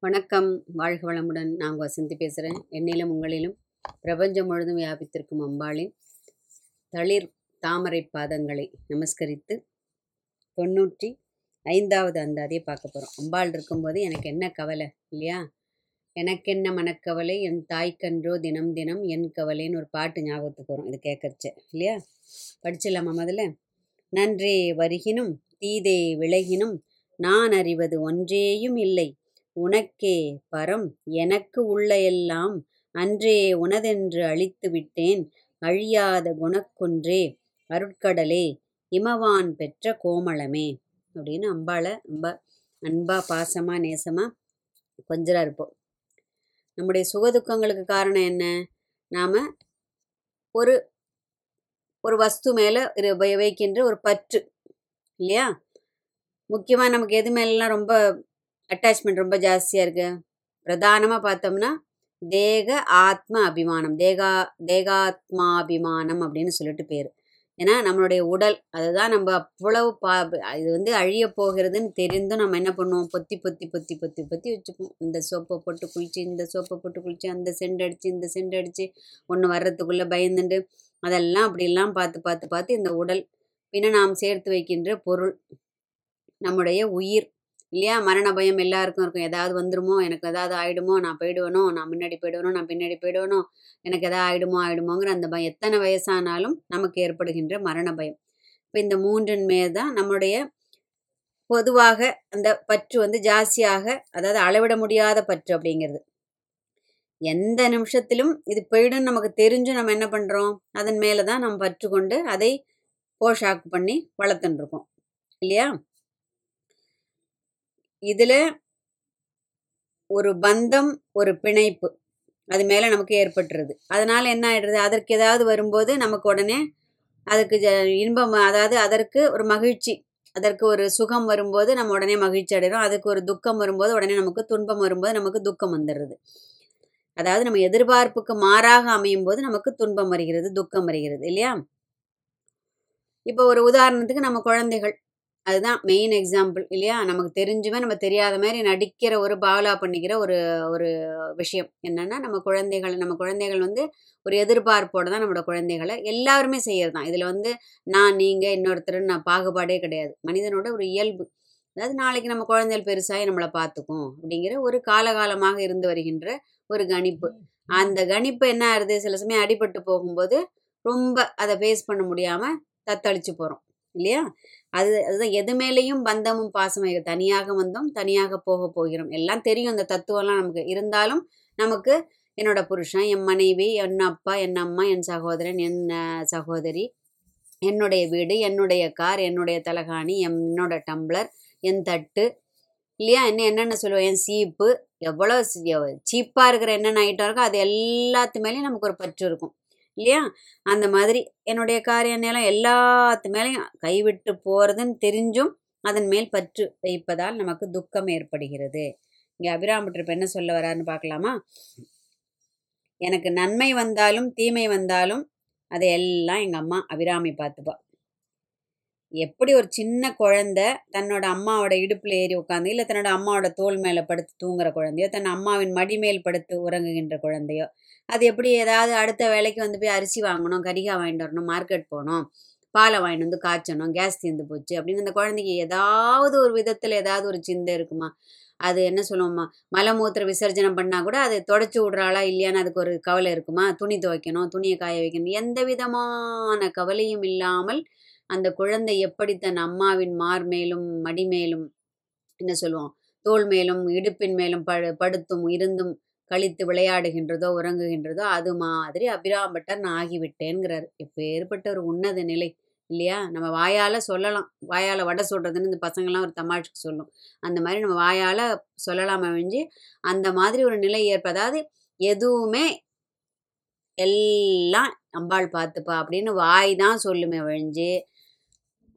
வணக்கம். வாழ்க வளமுடன். நான் வசந்தி பேசுகிறேன். என்னிலும் உங்களிலும் பிரபஞ்சம் முழுதும் வியாபித்திருக்கும் அம்பாளின் தளிர் தாமரை பாதங்களை நமஸ்கரித்து தொண்ணூற்றி ஐந்தாவது அந்த பார்க்க போகிறோம். அம்பாள் இருக்கும்போது எனக்கு என்ன கவலை இல்லையா? எனக்கென்ன மனக்கவலை? என் தாய்க்கன்றோ தினம் தினம் என் கவலைன்னு ஒரு பாட்டு ஞாபகத்துக்கு வரும். இது கேட்கறச்ச. இல்லையா? படிச்சிடலாமா முதல்ல? நன்றே வருகினும் தீதே விலகினும் நான் அறிவது ஒன்றேயும் இல்லை. உனக்கே பரம். எனக்கு உள்ள எல்லாம் அன்றே உனதென்று அழித்து விட்டேன். அழியாத குணக்குன்றே அருட்கடலே இமவான் பெற்ற கோமளமே. அப்படின்னு அம்பாளை ரொம்ப அன்பா பாசமா நேசமா கொஞ்சரா இருப்போம். நம்முடைய சுகதுக்கங்களுக்கு காரணம் என்ன? நாம ஒரு ஒரு வஸ்து மேலே வைக்கின்ற ஒரு பற்று இல்லையா? முக்கியமாக நமக்கு எது மேலாம் ரொம்ப அட்டாச்மெண்ட் ரொம்ப ஜாஸ்தியாக இருக்கு. பிரதானமாக பார்த்தோம்னா தேக ஆத்ம அபிமானம். தேகா தேகாத்மாபிமானம் அப்படின்னு சொல்லிட்டு பேர். ஏன்னா நம்மளுடைய உடல் அதுதான் நம்ம அவ்வளவு பா இது வந்து அழிய போகிறதுன்னு தெரிந்தும் நம்ம என்ன பண்ணுவோம்? பொத்தி பொத்தி பொத்தி பொத்தி பொத்தி வச்சுப்போம். இந்த சோப்பை போட்டு குளிச்சு இந்த சோப்பை போட்டு குளிச்சு அந்த சென்ட் அடித்து இந்த சென்ட் அடித்து ஒன்று வர்றதுக்குள்ளே பயந்துண்டு அதெல்லாம் அப்படிலாம் பார்த்து பார்த்து பார்த்து இந்த உடல் பின்ன நாம் சேர்த்து வைக்கின்ற பொருள் நம்முடைய உயிர் இல்லையா? மரண பயம் எல்லாருக்கும் இருக்கும். ஏதாவது வந்துருமோ? எனக்கு ஏதாவது ஆயிடுமோ? நான் போயிடுவேனோ? நான் முன்னாடி போயிடுவேனோ? நான் பின்னாடி போயிடுவேனோ? எனக்கு எதாவது ஆயிடுமோ? ஆயிடுமோங்கிற அந்த பயம். எத்தனை வயசானாலும் நமக்கு ஏற்படுகின்ற மரண பயம். இப்போ இந்த மூன்றின் மேல் தான் நம்முடைய பொதுவாக அந்த பற்று வந்து ஜாஸ்தியாக அதாவது அளவிட முடியாத பற்று அப்படிங்கிறது. எந்த நிமிஷத்திலும் இது போயிடும் நமக்கு தெரிஞ்சும் நம்ம என்ன பண்ணுறோம் அதன் மேலே தான் நம்ம பற்று கொண்டு அதை போஷாக்கு பண்ணி வளர்த்துன்னு இருக்கோம். இல்லையா? இதில் ஒரு பந்தம் ஒரு பிணைப்பு அது மேலே நமக்கு ஏற்பட்டுருது. அதனால் என்ன ஆகிடுறது அதற்கு ஏதாவது வரும்போது நமக்கு உடனே அதுக்கு ஜ இன்பம் அதாவது அதற்கு ஒரு மகிழ்ச்சி அதற்கு ஒரு சுகம் வரும்போது நம்ம உடனே மகிழ்ச்சி அடைகிறோம் அதுக்கு ஒரு துக்கம் வரும்போது உடனே நமக்கு துன்பம் வரும்போது நமக்கு துக்கம் வந்துடுறது அதாவது நம்ம எதிர்பார்ப்புக்கு மாறாக அமையும் போது நமக்கு துன்பம் வருகிறது துக்கம் வருகிறது இல்லையா? இப்போ ஒரு உதாரணத்துக்கு நம்ம குழந்தைகள். அதுதான் மெயின் எக்ஸாம்பிள் இல்லையா? நமக்கு தெரிஞ்சுமே நம்ம தெரியாத மாதிரி நடிக்கிற ஒரு பாவலா பண்ணிக்கிற ஒரு ஒரு விஷயம். என்னென்னா நம்ம குழந்தைகள் நம்ம குழந்தைகள் வந்து ஒரு எதிர்பார்ப்போடு தான் நம்மளோட குழந்தைகளை எல்லாருமே செய்கிறது தான் இதில் வந்து நான் நீங்கள் இன்னொருத்தர் நான் பாகுபாடே கிடையாது. மனிதனோட ஒரு இயல்பு. அதாவது நாளைக்கு நம்ம குழந்தைகள் பெருசாகி நம்மளை பார்த்துக்கும் அப்படிங்கிற ஒரு காலகாலமாக இருந்து வருகின்ற ஒரு கணிப்பு. அந்த கணிப்பு என்ன ஆகுது? சில சமயம் அடிபட்டு போகும்போது ரொம்ப அதை ஃபேஸ் பண்ண முடியாமல் தத்தளிச்சு போகிறோம் இல்லையா? அது அதுதான். எது மேலேயும் பந்தமும் பாசமும் தனியாக வந்தோம் தனியாக போக போகிறோம். எல்லாம் தெரியும் அந்த தத்துவம்லாம் நமக்கு. இருந்தாலும் நமக்கு என்னோட புருஷன் என் மனைவி என் அப்பா என் அம்மா என் சகோதரன் என் சகோதரி என்னுடைய வீடு என்னுடைய கார் என்னுடைய தலகாணி என்னோட டம்ளர் என் தட்டு இல்லையா? என்ன என்னென்ன சொல்லுவோம்? என் சீப்பு. எவ்வளோ சீப்பாக இருக்கிற என்னென்ன ஐட்டம் இருக்கோ அது எல்லாத்து மேலேயும் நமக்கு ஒரு பற்று இருக்கும். இல்லையா? அந்த மாதிரி என்னுடைய காரிய நிலம் எல்லாத்து மேலேயும் கைவிட்டு போகிறதுன்னு தெரிஞ்சும் அதன் மேல் பற்று வைப்பதால் நமக்கு துக்கம் ஏற்படுகிறது. இங்கே அபிராமட்டர் இப்போ என்ன சொல்ல வராருன்னு பார்க்கலாமா? எனக்கு நன்மை வந்தாலும் தீமை வந்தாலும் அதை எல்லாம் எங்கள் அம்மா அபிராமி பார்த்துப்பா. எப்படி ஒரு சின்ன குழந்த தன்னோட அம்மாவோட இடுப்பில் ஏறி உட்காந்து இல்லை தன்னோட அம்மாவோட தோல் மேலே படுத்து தூங்குற குழந்தையோ தன் அம்மாவின் மடி மேல் படுத்து உறங்குகின்ற குழந்தையோ அது எப்படி ஏதாவது அடுத்த வேலைக்கு வந்து போய் அரிசி வாங்கணும் கரிகாய் வாங்கிட்டு வரணும் மார்க்கெட் போகணும் பாலை வாங்கிட்டு வந்து காய்ச்சணும் கேஸ் தீர்ந்து போச்சு அப்படின்னு அந்த குழந்தைக்கு ஏதாவது ஒரு விதத்தில் ஏதாவது ஒரு சிந்தை இருக்குமா? அது என்ன சொல்லுவோம்மா? மலமூத்திர விசர்ஜனம் பண்ணால் கூட அதை தொடச்சி விட்றாளா இல்லையான்னு அதுக்கு ஒரு கவலை இருக்குமா? துணி துவைக்கணும் துணியை காய வைக்கணும் எந்த விதமான கவலையும் இல்லாமல் அந்த குழந்தை எப்படி தன் அம்மாவின் மார் மேலும் மடி மேலும் என்ன சொல்லுவோம் தோல் மேலும் இடுப்பின் மேலும் படு படுத்தும் இருந்தும் கழித்து விளையாடுகின்றதோ உறங்குகின்றதோ அது மாதிரி அபிராம்பட்டர் நான் ஆகிவிட்டேங்கிறார் இப்போ ஏற்பட்ட ஒரு உன்னத நிலை இல்லையா? நம்ம வாயால் சொல்லலாம். வாயால் வடை சொல்கிறதுன்னு இந்த பசங்கள்லாம் ஒரு தமாஷுக்கு சொல்லும். அந்த மாதிரி நம்ம வாயால் சொல்லலாம் அழிஞ்சு அந்த மாதிரி ஒரு நிலை ஏற்ப அதாவது எதுவுமே எல்லாம் அம்பாள் பார்த்துப்பா அப்படின்னு வாய் தான் சொல்லுமே ஒழிஞ்சு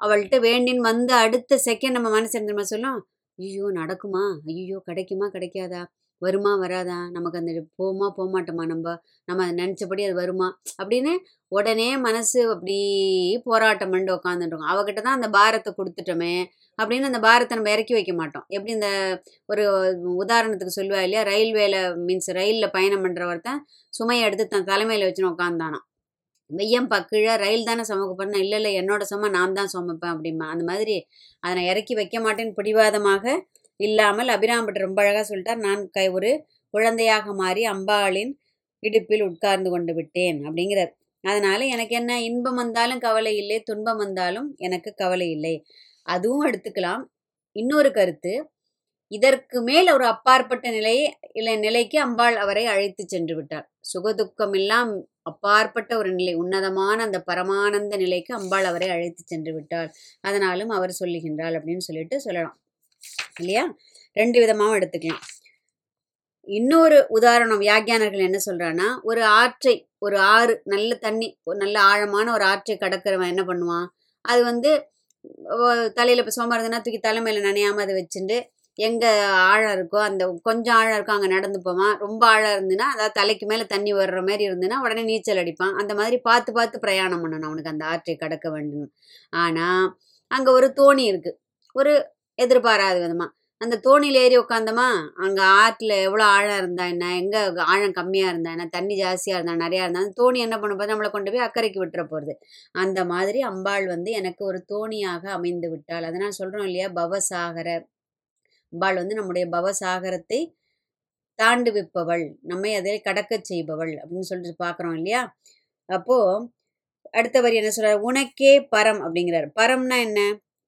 அவள்கிட்ட வேண்டின்னு வந்து அடுத்த செகண்ட் நம்ம மனசு நம்ம சொல்லும்? ஐயோ நடக்குமா? ஐயோ கிடைக்குமா? கிடைக்காதா? வருமா? வராதா? நமக்கு அந்த போமா போகமாட்டோமா நம்ம? நம்ம அதை நினச்சபடி அது வருமா? அப்படின்னு உடனே மனசு அப்படி போராட்டம் பண்ணி உட்காந்துட்டோம் அவகிட்ட தான் அந்த பாரத்தை கொடுத்துட்டோமே அப்படின்னு அந்த பாரத்தை நம்ம இறக்கி வைக்க மாட்டோம். எப்படி இந்த ஒரு உதாரணத்துக்கு சொல்லுவா இல்லையா? ரயில்வேல மீன்ஸ் ரயிலில் பயணம் பண்ணுற ஒருத்தன் சுமையை எடுத்து தன் தலைமையில் வச்சுன்னு உட்காந்தானாம் வெய்யம்பா கீழே ரயில் தானே சமைக்க போறேன் இல்லை இல்லை என்னோட சும நான் தான் சமைப்பேன் அப்படிமா அந்த மாதிரி அதை நான் இறக்கி வைக்க மாட்டேன்னு பிடிவாதமாக இல்லாமல் அபிராம்பட் ரொம்ப அழகாக சொல்லிட்டார். நான் கை ஒரு குழந்தையாக மாறி அம்பாளின் இடுப்பில் உட்கார்ந்து கொண்டு விட்டேன் அப்படிங்கிறார். அதனால எனக்கு என்ன? இன்பம் வந்தாலும் கவலை இல்லை துன்பம் வந்தாலும் எனக்கு கவலை இல்லை. அதுவும் எடுத்துக்கலாம். இன்னொரு கருத்து இதற்கு மேல் ஒரு அப்பாற்பட்ட நிலையை இல்லை நிலைக்கு அம்பாள் அவரை அழைத்து சென்று விட்டார். சுகதுக்கம் எல்லாம் அப்பாற்பட்ட ஒரு நிலை உன்னதமான அந்த பரமானந்த நிலைக்கு அம்பாள் அவரை அழைத்து சென்று விட்டாள். அதனாலும் அவர் சொல்லுகின்றாள் அப்படின்னு சொல்லிட்டு சொல்லலாம். இல்லையா? ரெண்டு விதமாகவும் எடுத்துக்கலாம். இன்னொரு உதாரணம் வியாக்கியானர்கள் என்ன சொல்றான்னா ஒரு ஆற்றை ஒரு ஆறு நல்ல தண்ணி ஒரு நல்ல ஆழமான ஒரு ஆற்றை கடக்கிறவன் என்ன பண்ணுவான்? அது வந்து தலையில் இப்போ சோமாரதுன்னா இருந்ததுன்னா தூக்கி தலைமையில் நனையாமல் அதை வச்சுட்டு எங்கே ஆழம் இருக்கோ அந்த கொஞ்சம் ஆழம் இருக்கோ அங்கே நடந்து போவான். ரொம்ப ஆழம் இருந்துன்னா அதாவது தலைக்கு மேலே தண்ணி வர்ற மாதிரி இருந்துன்னா உடனே நீச்சல் அடிப்பான். அந்த மாதிரி பார்த்து பார்த்து பிரயாணம் பண்ணணும் அவனுக்கு அந்த ஆற்றை கடக்க வேண்டும் ஆனால் அங்கே ஒரு தோணி இருக்குது ஒரு எதிர்பாராத விதமாக அந்த தோணியில் ஏறி உட்காந்தோமா அங்கே ஆற்றுல எவ்வளோ ஆழம் இருந்தா என்ன எங்கே ஆழம் கம்மியாக இருந்தா என்ன தண்ணி ஜாஸ்தியாக இருந்தா நிறையா இருந்தா அந்த தோணி என்ன பண்ண போது நம்மளை கொண்டு போய் அக்கறைக்கு விட்டுற போகிறது அந்த மாதிரி அம்பாள் வந்து எனக்கு ஒரு தோணியாக அமைந்து விட்டாள். அதனால் சொல்கிறோம் இல்லையா? பவசாகர. அம்பாள் வந்து நம்முடைய பவசாகரத்தை தாண்டுவிப்பவள் நம்மை அதில் கடக்கச் செய்பவள் அப்படின்னு சொல்லிட்டு பார்க்குறோம் இல்லையா? அப்போது அடுத்தவர் என்ன சொல்கிறார் உனக்கே பரம் அப்படிங்கிறார். பரம்னா என்ன?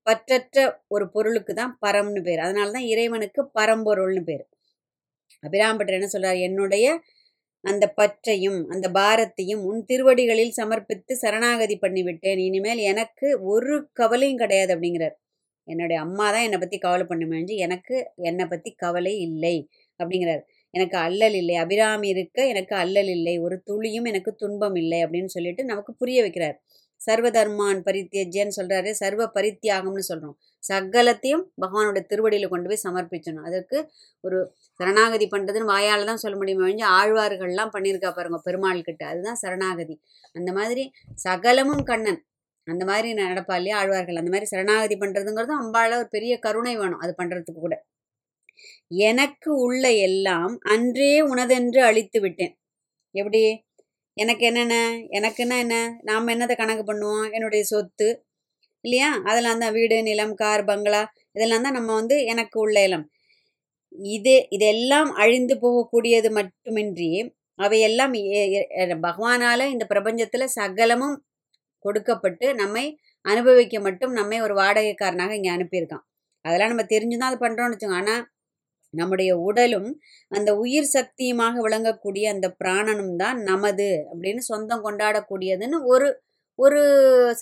பற்றற்ற ஒரு பொருளுக்கு தான் பரம்னு பேர். அதனால தான் இறைவனுக்கு பரம்பொருள்னு பேர். அபிராம்பட்டர் என்ன சொல்கிறார் என்னுடைய அந்த பற்றையும் அந்த பாரத்தையும் உன் திருவடிகளில் சமர்ப்பித்து சரணாகதி பண்ணிவிட்டேன். இனிமேல் எனக்கு ஒரு கவலையும் கிடையாது அப்படிங்கிறார். என்னுடைய அம்மா தான் என்னை பற்றி கவலை பண்ணுமேஞ்சு எனக்கு என்னை பற்றி கவலை இல்லை அப்படிங்கிறார். எனக்கு அல்லல் இல்லை. அபிராமி இருக்க எனக்கு அல்லல் இல்லை. ஒரு துளியும் எனக்கு துன்பம் இல்லை அப்படின்னு சொல்லிட்டு நமக்கு புரிய வைக்கிறார். சர்வ தர்மான் பரித்தியஜ்யன்னு சொல்கிறாரு சர்வ பரித்தியாகம்னு சொல்கிறோம் சகலத்தையும் பகவானோட திருவடியில் கொண்டு போய் சமர்ப்பிச்சணும் அதற்கு ஒரு சரணாகதி பண்ணுறதுன்னு வாயால் தான் சொல்ல முடியுமே ஒழிஞ்சு ஆழ்வார்கள்லாம் பண்ணியிருக்கா பாருங்க பெருமாள் கிட்ட அதுதான் சரணாகதி. அந்த மாதிரி சகலமும் கண்ணன். அந்த மாதிரி நடப்பா இல்லையா ஆழ்வார்கள். அந்த மாதிரி சரணாகதி பண்ணுறதுங்கிறது அம்பால ஒரு பெரிய கருணை வேணும் அது பண்ணுறதுக்கு கூட. எனக்கு உள்ள எல்லாம் அன்றே உனதென்று அழித்து விட்டேன். எப்படி? எனக்கு என்னென்ன? எனக்குன்னா என்ன? நாம் என்னத்தை கணக்கு பண்ணுவோம்? என்னுடைய சொத்து இல்லையா? அதெல்லாம் தான் வீடு நிலம் கார் பங்களா இதெல்லாம் தான் நம்ம வந்து எனக்கு உள்ள இலம் இது இதெல்லாம் அழிந்து போகக்கூடியது மட்டுமின்றி அவையெல்லாம் பகவானால இந்த பிரபஞ்சத்தில் சகலமும் கொடுக்கப்பட்டு நம்மை அனுபவிக்க மட்டும் நம்மை ஒரு வாடகைக்காரனாக இங்கே அனுப்பியிருக்கான். அதெல்லாம் நம்ம தெரிஞ்சுதான் அது பண்ணுறோம்னு வச்சுக்கோங்க. ஆனால் நம்முடைய உடலும் அந்த உயிர் சக்தியுமாக விளங்கக்கூடிய அந்த பிராணனும் தான் நமது அப்படின்னு சொந்தம் கொண்டாடக்கூடியதுன்னு ஒரு ஒரு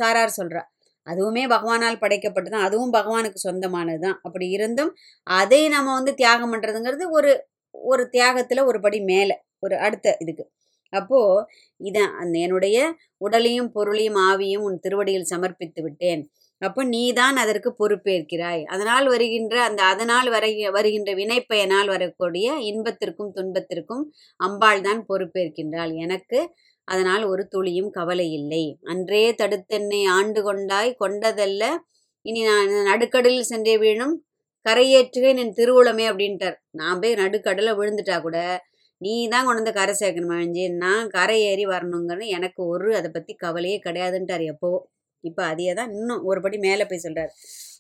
சாரார் சொல்கிறார் அதுவுமே பகவானால் படைக்கப்பட்டு தான். அதுவும் பகவானுக்கு சொந்தமானது தான். அப்படி இருந்தும் அதை நம்ம வந்து தியாகம் பண்ணுறதுங்கிறது ஒரு ஒரு தியாகத்தில் ஒரு படி மேலே ஒரு அடுத்த இதுக்கு. அப்போது இதான் அந்த என்னுடைய உடலையும் பொருளையும் ஆவியும் உன் திருவடியில் சமர்ப்பித்து விட்டேன். அப்போ நீ தான் அதற்கு பொறுப்பேற்கிறாய். அதனால் வருகின்ற அந்த அதனால் வரை வருகின்ற வினைப்பயனால் வரக்கூடிய இன்பத்திற்கும் துன்பத்திற்கும் அம்பாள் தான் பொறுப்பேற்கின்றாள். எனக்கு அதனால் ஒரு துளியும் கவலை இல்லை. அன்றே தடுத்தென்னை ஆண்டு கொண்டாய் கொண்டதல்ல. இனி நான் நடுக்கடலில் சென்றே வீணும். கரையேற்றுவேன் என் திருவுளமே அப்படின்ட்டார். நான் போய் நடுக்கடலை விழுந்துட்டா கூட நீ தான் கொண்டு வந்து கரை சேர்க்கணும் அழிஞ்சு நான் கரை ஏறி வரணுங்கிறது எனக்கு ஒரு அதை பற்றி கவலையே கிடையாதுன்ட்டார் எப்போவோ. இப்போ அதையே தான் இன்னும் ஒரு படி மேலே போய் சொல்கிறார்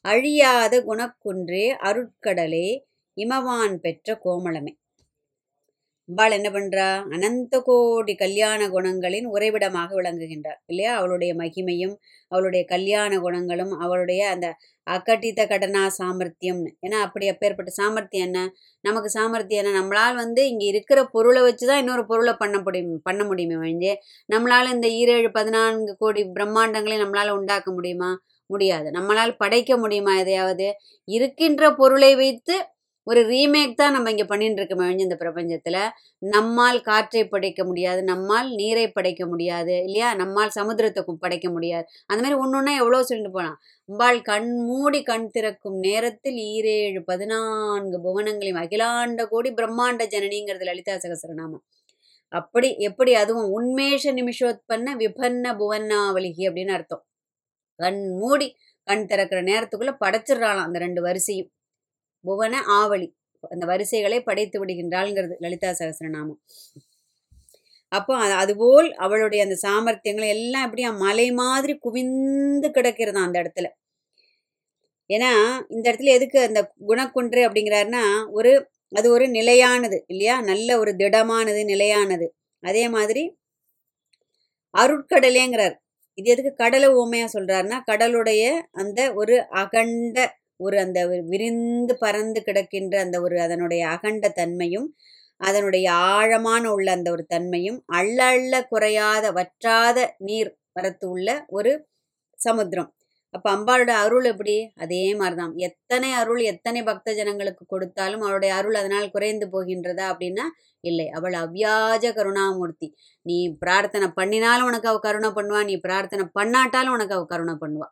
அழியாத குணக்குன்றே அருட்கடலே இமவான் பெற்ற கோமளமே. அம்பாள் என்ன பண்றா? அனந்த கோடி கல்யாண குணங்களின் உறைவிடமாக விளங்குகின்றார் இல்லையா? அவளுடைய மகிமையும் அவளுடைய கல்யாண குணங்களும் அவளுடைய அந்த அக்கட்டித்த கடனா சாமர்த்தியம்னு. ஏன்னா அப்படி அப்பேற்பட்ட சாமர்த்தியம் என்ன? நமக்கு சாமர்த்தியம் என்ன? நம்மளால் வந்து இங்கே இருக்கிற பொருளை வச்சு தான் இன்னொரு பொருளை பண்ண முடியும் பண்ண முடியுமே வழிஞ்சு நம்மளால் இந்த ஈரேழு பதினான்கு கோடி பிரம்மாண்டங்களையும் நம்மளால் உண்டாக்க முடியுமா? முடியாது. நம்மளால் படைக்க முடியுமா எதையாவது? இருக்கின்ற பொருளை வைத்து ஒரு ரீமேக் தான் நம்ம இங்கே பண்ணிட்டு இருக்கோம் அழிஞ்சு இந்த பிரபஞ்சத்தில். நம்மால் காற்றை படைக்க முடியாது நம்மால் நீரை படைக்க முடியாது இல்லையா? நம்மால் சமுத்திரத்தை படைக்க முடியாது. அந்த மாதிரி ஒன்று ஒன்றா எவ்வளோ சொல்லிட்டு போகலாம் அம்பாள் கண் மூடி கண் திறக்கும் நேரத்தில் ஈரேழு பதினான்கு புவனங்களையும் அகிலாண்ட கோடி பிரம்மாண்ட ஜனனிங்கிறது லலிதா சகசரநாமம். அப்படி எப்படி அதுவும் உண்மேஷ நிமிஷோத்பன்ன விபன்ன புவன்னாவலிகி அப்படின்னு அர்த்தம். கண் மூடி கண் திறக்கிற நேரத்துக்குள்ள படைச்சிடுறாளாம் அந்த ரெண்டு வரிசையும். புவன ஆவலி அந்த வரிசைகளை படைத்து விடுகின்றாள்ங்கிறது லலிதா சகஸ்ரநாமம் அப்போ அது அதுபோல் அவளுடைய அந்த சாமர்த்தியங்கள் எல்லாம் எப்படியா மலை மாதிரி குவிந்து கிடக்கிறதா அந்த இடத்துல. ஏன்னா இந்த இடத்துல எதுக்கு அந்த குணக்குன்று அப்படிங்கிறாருன்னா ஒரு அது ஒரு நிலையானது இல்லையா? நல்ல ஒரு திடமானது நிலையானது. அதே மாதிரி அருட்கடலேங்கிறார். இது எதுக்கு கடலை ஓமையா சொல்றாருன்னா கடலுடைய அந்த ஒரு அகண்ட ஒரு அந்த விரிந்து பறந்து கிடக்கின்ற அந்த ஒரு அதனுடைய அகண்ட தன்மையும் அதனுடைய ஆழமான உள்ள அந்த ஒரு தன்மையும் அள்ள அள்ள குறையாத வற்றாத நீர் வரத்து உள்ள ஒரு சமுத்திரம். அப்ப அம்பாளோட அருள் எப்படி? அதே மாதிரிதான் எத்தனை அருள் எத்தனை பக்த ஜனங்களுக்கு கொடுத்தாலும் அவளுடைய அருள் அதனால் குறைந்து போகின்றதா அப்படின்னா இல்லை. அவள் அவ்யாஜ கருணாமூர்த்தி. நீ பிரார்த்தனை பண்ணினாலும் உனக்கு அவ கருணை பண்ணுவா நீ பிரார்த்தனை பண்ணாட்டாலும் உனக்கு அவ கருணை பண்ணுவா.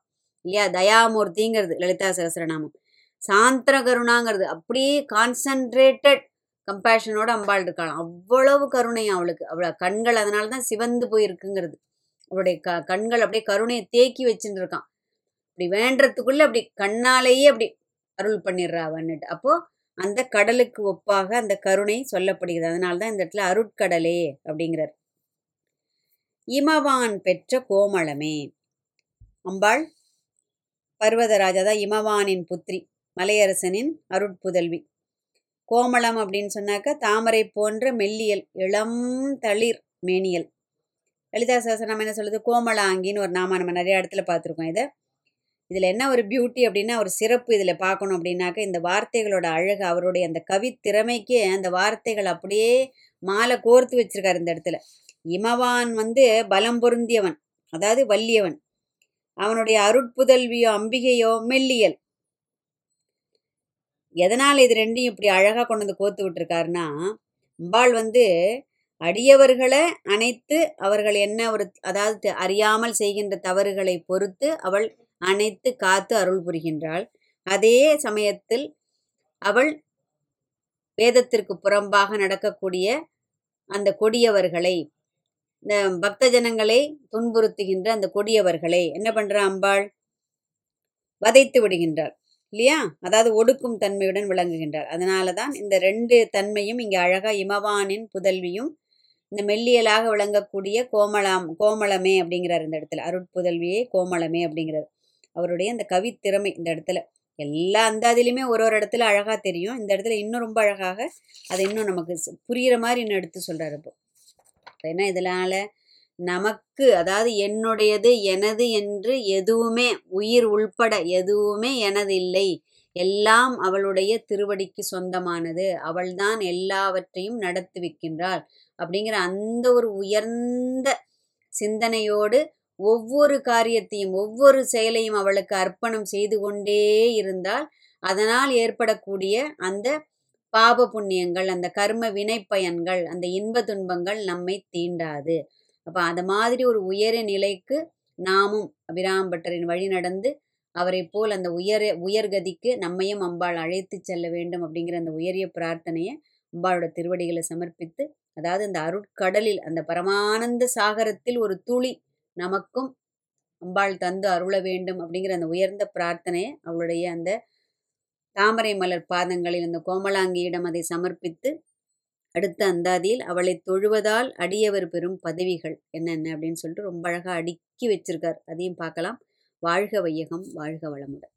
இல்லையா? தயாமூர்த்திங்கிறது லலிதா சகசரநாமம். சாந்திர கருணாங்கிறது அப்படியே கான்சன்ட்ரேட்டட் கம்பேஷனோட அம்பாள் இருக்காளாம். அவ்வளவு கருணை அவளுக்கு. அவள கண்கள் அதனால தான் சிவந்து போயிருக்குங்கிறது. அவளுடைய க கண்கள் அப்படியே கருணையை தேக்கி வச்சுட்டு இருக்கான் அப்படி வேண்டறதுக்குள்ள அப்படி கண்ணாலேயே அப்படி அருள் பண்ணிடுறா அவன்னுட்டு. அப்போ அந்த கடலுக்கு ஒப்பாக அந்த கருணை சொல்லப்படுகிறது. அதனால தான் இந்த இடத்துல அருட்கடலே அப்படிங்கிறார். இமவான் பெற்ற கோமளமே. அம்பாள் பர்வதராஜா தான் இமவானின் புத்திரி மலையரசனின் அருட்புதல்வி. கோமளம் அப்படின்னு சொன்னாக்க தாமரை போன்ற மெல்லியல் இளம் தளிர் மேனியல். லலிதா சகசரம் என்ன சொல்லுது? கோமளாங்கின்னு ஒரு நாம நம்ம நிறைய இடத்துல பார்த்துருக்கோம் இதை. இதில் என்ன ஒரு பியூட்டி அப்படின்னா ஒரு சிறப்பு இதில் பார்க்கணும் அப்படின்னாக்க இந்த வார்த்தைகளோட அழகு அவருடைய அந்த கவி திறமைக்கு அந்த வார்த்தைகள் அப்படியே மாலை கோர்த்து வச்சிருக்காரு இந்த இடத்துல. இமவான் வந்து பலம் பொருந்தியவன் அதாவது வல்லியவன். அவனுடைய அருட்புதல்வியோ அம்பிகையோ மெல்லியல். எதனால் இது ரெண்டையும் இப்படி அழகாக கொண்டு வந்து கோத்து விட்டுருக்காருன்னா அம்பாள் வந்து அடியவர்களை அனைத்து அவர்கள் என்ன ஒரு அதாவது அறியாமல் செய்கின்ற தவறுகளை பொறுத்து அவள் அனைத்து காத்து அருள் புரிகின்றாள். அதே சமயத்தில் அவள் வேதத்திற்கு புறம்பாக நடக்கக்கூடிய அந்த கொடியவர்களை இந்த பக்த ஜனங்களை துன்புறுத்துகின்ற அந்த கொடியவர்களை என்ன பண்ணுற அம்பாள்? வதைத்து விடுகின்றார் இல்லையா? அதாவது ஒடுக்கும் தன்மையுடன் விளங்குகின்றார். அதனால தான் இந்த ரெண்டு தன்மையும் இங்கே அழகா இமவானின் புதல்வியும் இந்த மெல்லியலாக விளங்கக்கூடிய கோமலாம் கோமளமே அப்படிங்கிறார் இந்த இடத்துல. அருட்புதல்வியே கோமளமே அப்படிங்கிறார். அவருடைய அந்த கவித்திறமை இந்த இடத்துல. எல்லா அந்த அதிலுமே ஒரு ஒரு இடத்துல அழகா தெரியும். இந்த இடத்துல இன்னும் ரொம்ப அழகாக அதை இன்னும் நமக்கு புரிகிற மாதிரி இன்னும் எடுத்து சொல்றாரு இப்போ. ஏன்னா இதனால நமக்கு அதாவது என்னுடையது எனது என்று எதுவுமே உயிர் உள்பட எதுவுமே எனது இல்லை. எல்லாம் அவளுடைய திருவடிக்கு சொந்தமானது. அவள்தான் எல்லாவற்றையும் நடத்துவிக்கின்றாள் அப்படிங்கிற அந்த ஒரு உயர்ந்த சிந்தனையோடு ஒவ்வொரு காரியத்தையும் ஒவ்வொரு செயலையும் அவளுக்கு அர்ப்பணம் செய்து கொண்டே இருந்தால் அதனால் ஏற்படக்கூடிய அந்த பாப புண்ணியங்கள் அந்த கர்ம வினைப்பயன்கள் அந்த இன்ப துன்பங்கள் நம்மை தீண்டாது. அப்போ அது மாதிரி ஒரு உயர நிலைக்கு நாமும் அபிராம்பட்டரின் வழி நடந்து அவரை போல் அந்த உயர உயர்கதிக்கு நம்மையும் அம்பாள் அழைத்து செல்ல வேண்டும் அப்படிங்கிற அந்த உயரிய பிரார்த்தனையை அம்பாளோட திருவடிகளை சமர்ப்பித்து அதாவது அந்த அருட்கடலில் அந்த பரமானந்த சாகரத்தில் ஒரு துளி நமக்கும் அம்பாள் தந்து அருள வேண்டும் அப்படிங்கிற அந்த உயர்ந்த பிரார்த்தனையை அவளுடைய அந்த தாமரை மலர் பாதங்களில் அந்த கோமலாங்கியிடம் அதை சமர்ப்பித்து அடுத்த அந்தாதியில் அவளை தொழுவதால் அடியவர் பெறும் பதவிகள் என்னென்ன அப்படின்னு சொல்லிட்டு ரொம்ப அழகாக அடுக்கி வச்சிருக்கார். அதையும் பார்க்கலாம். வாழ்க வையகம் வாழ்க வளமுடன்.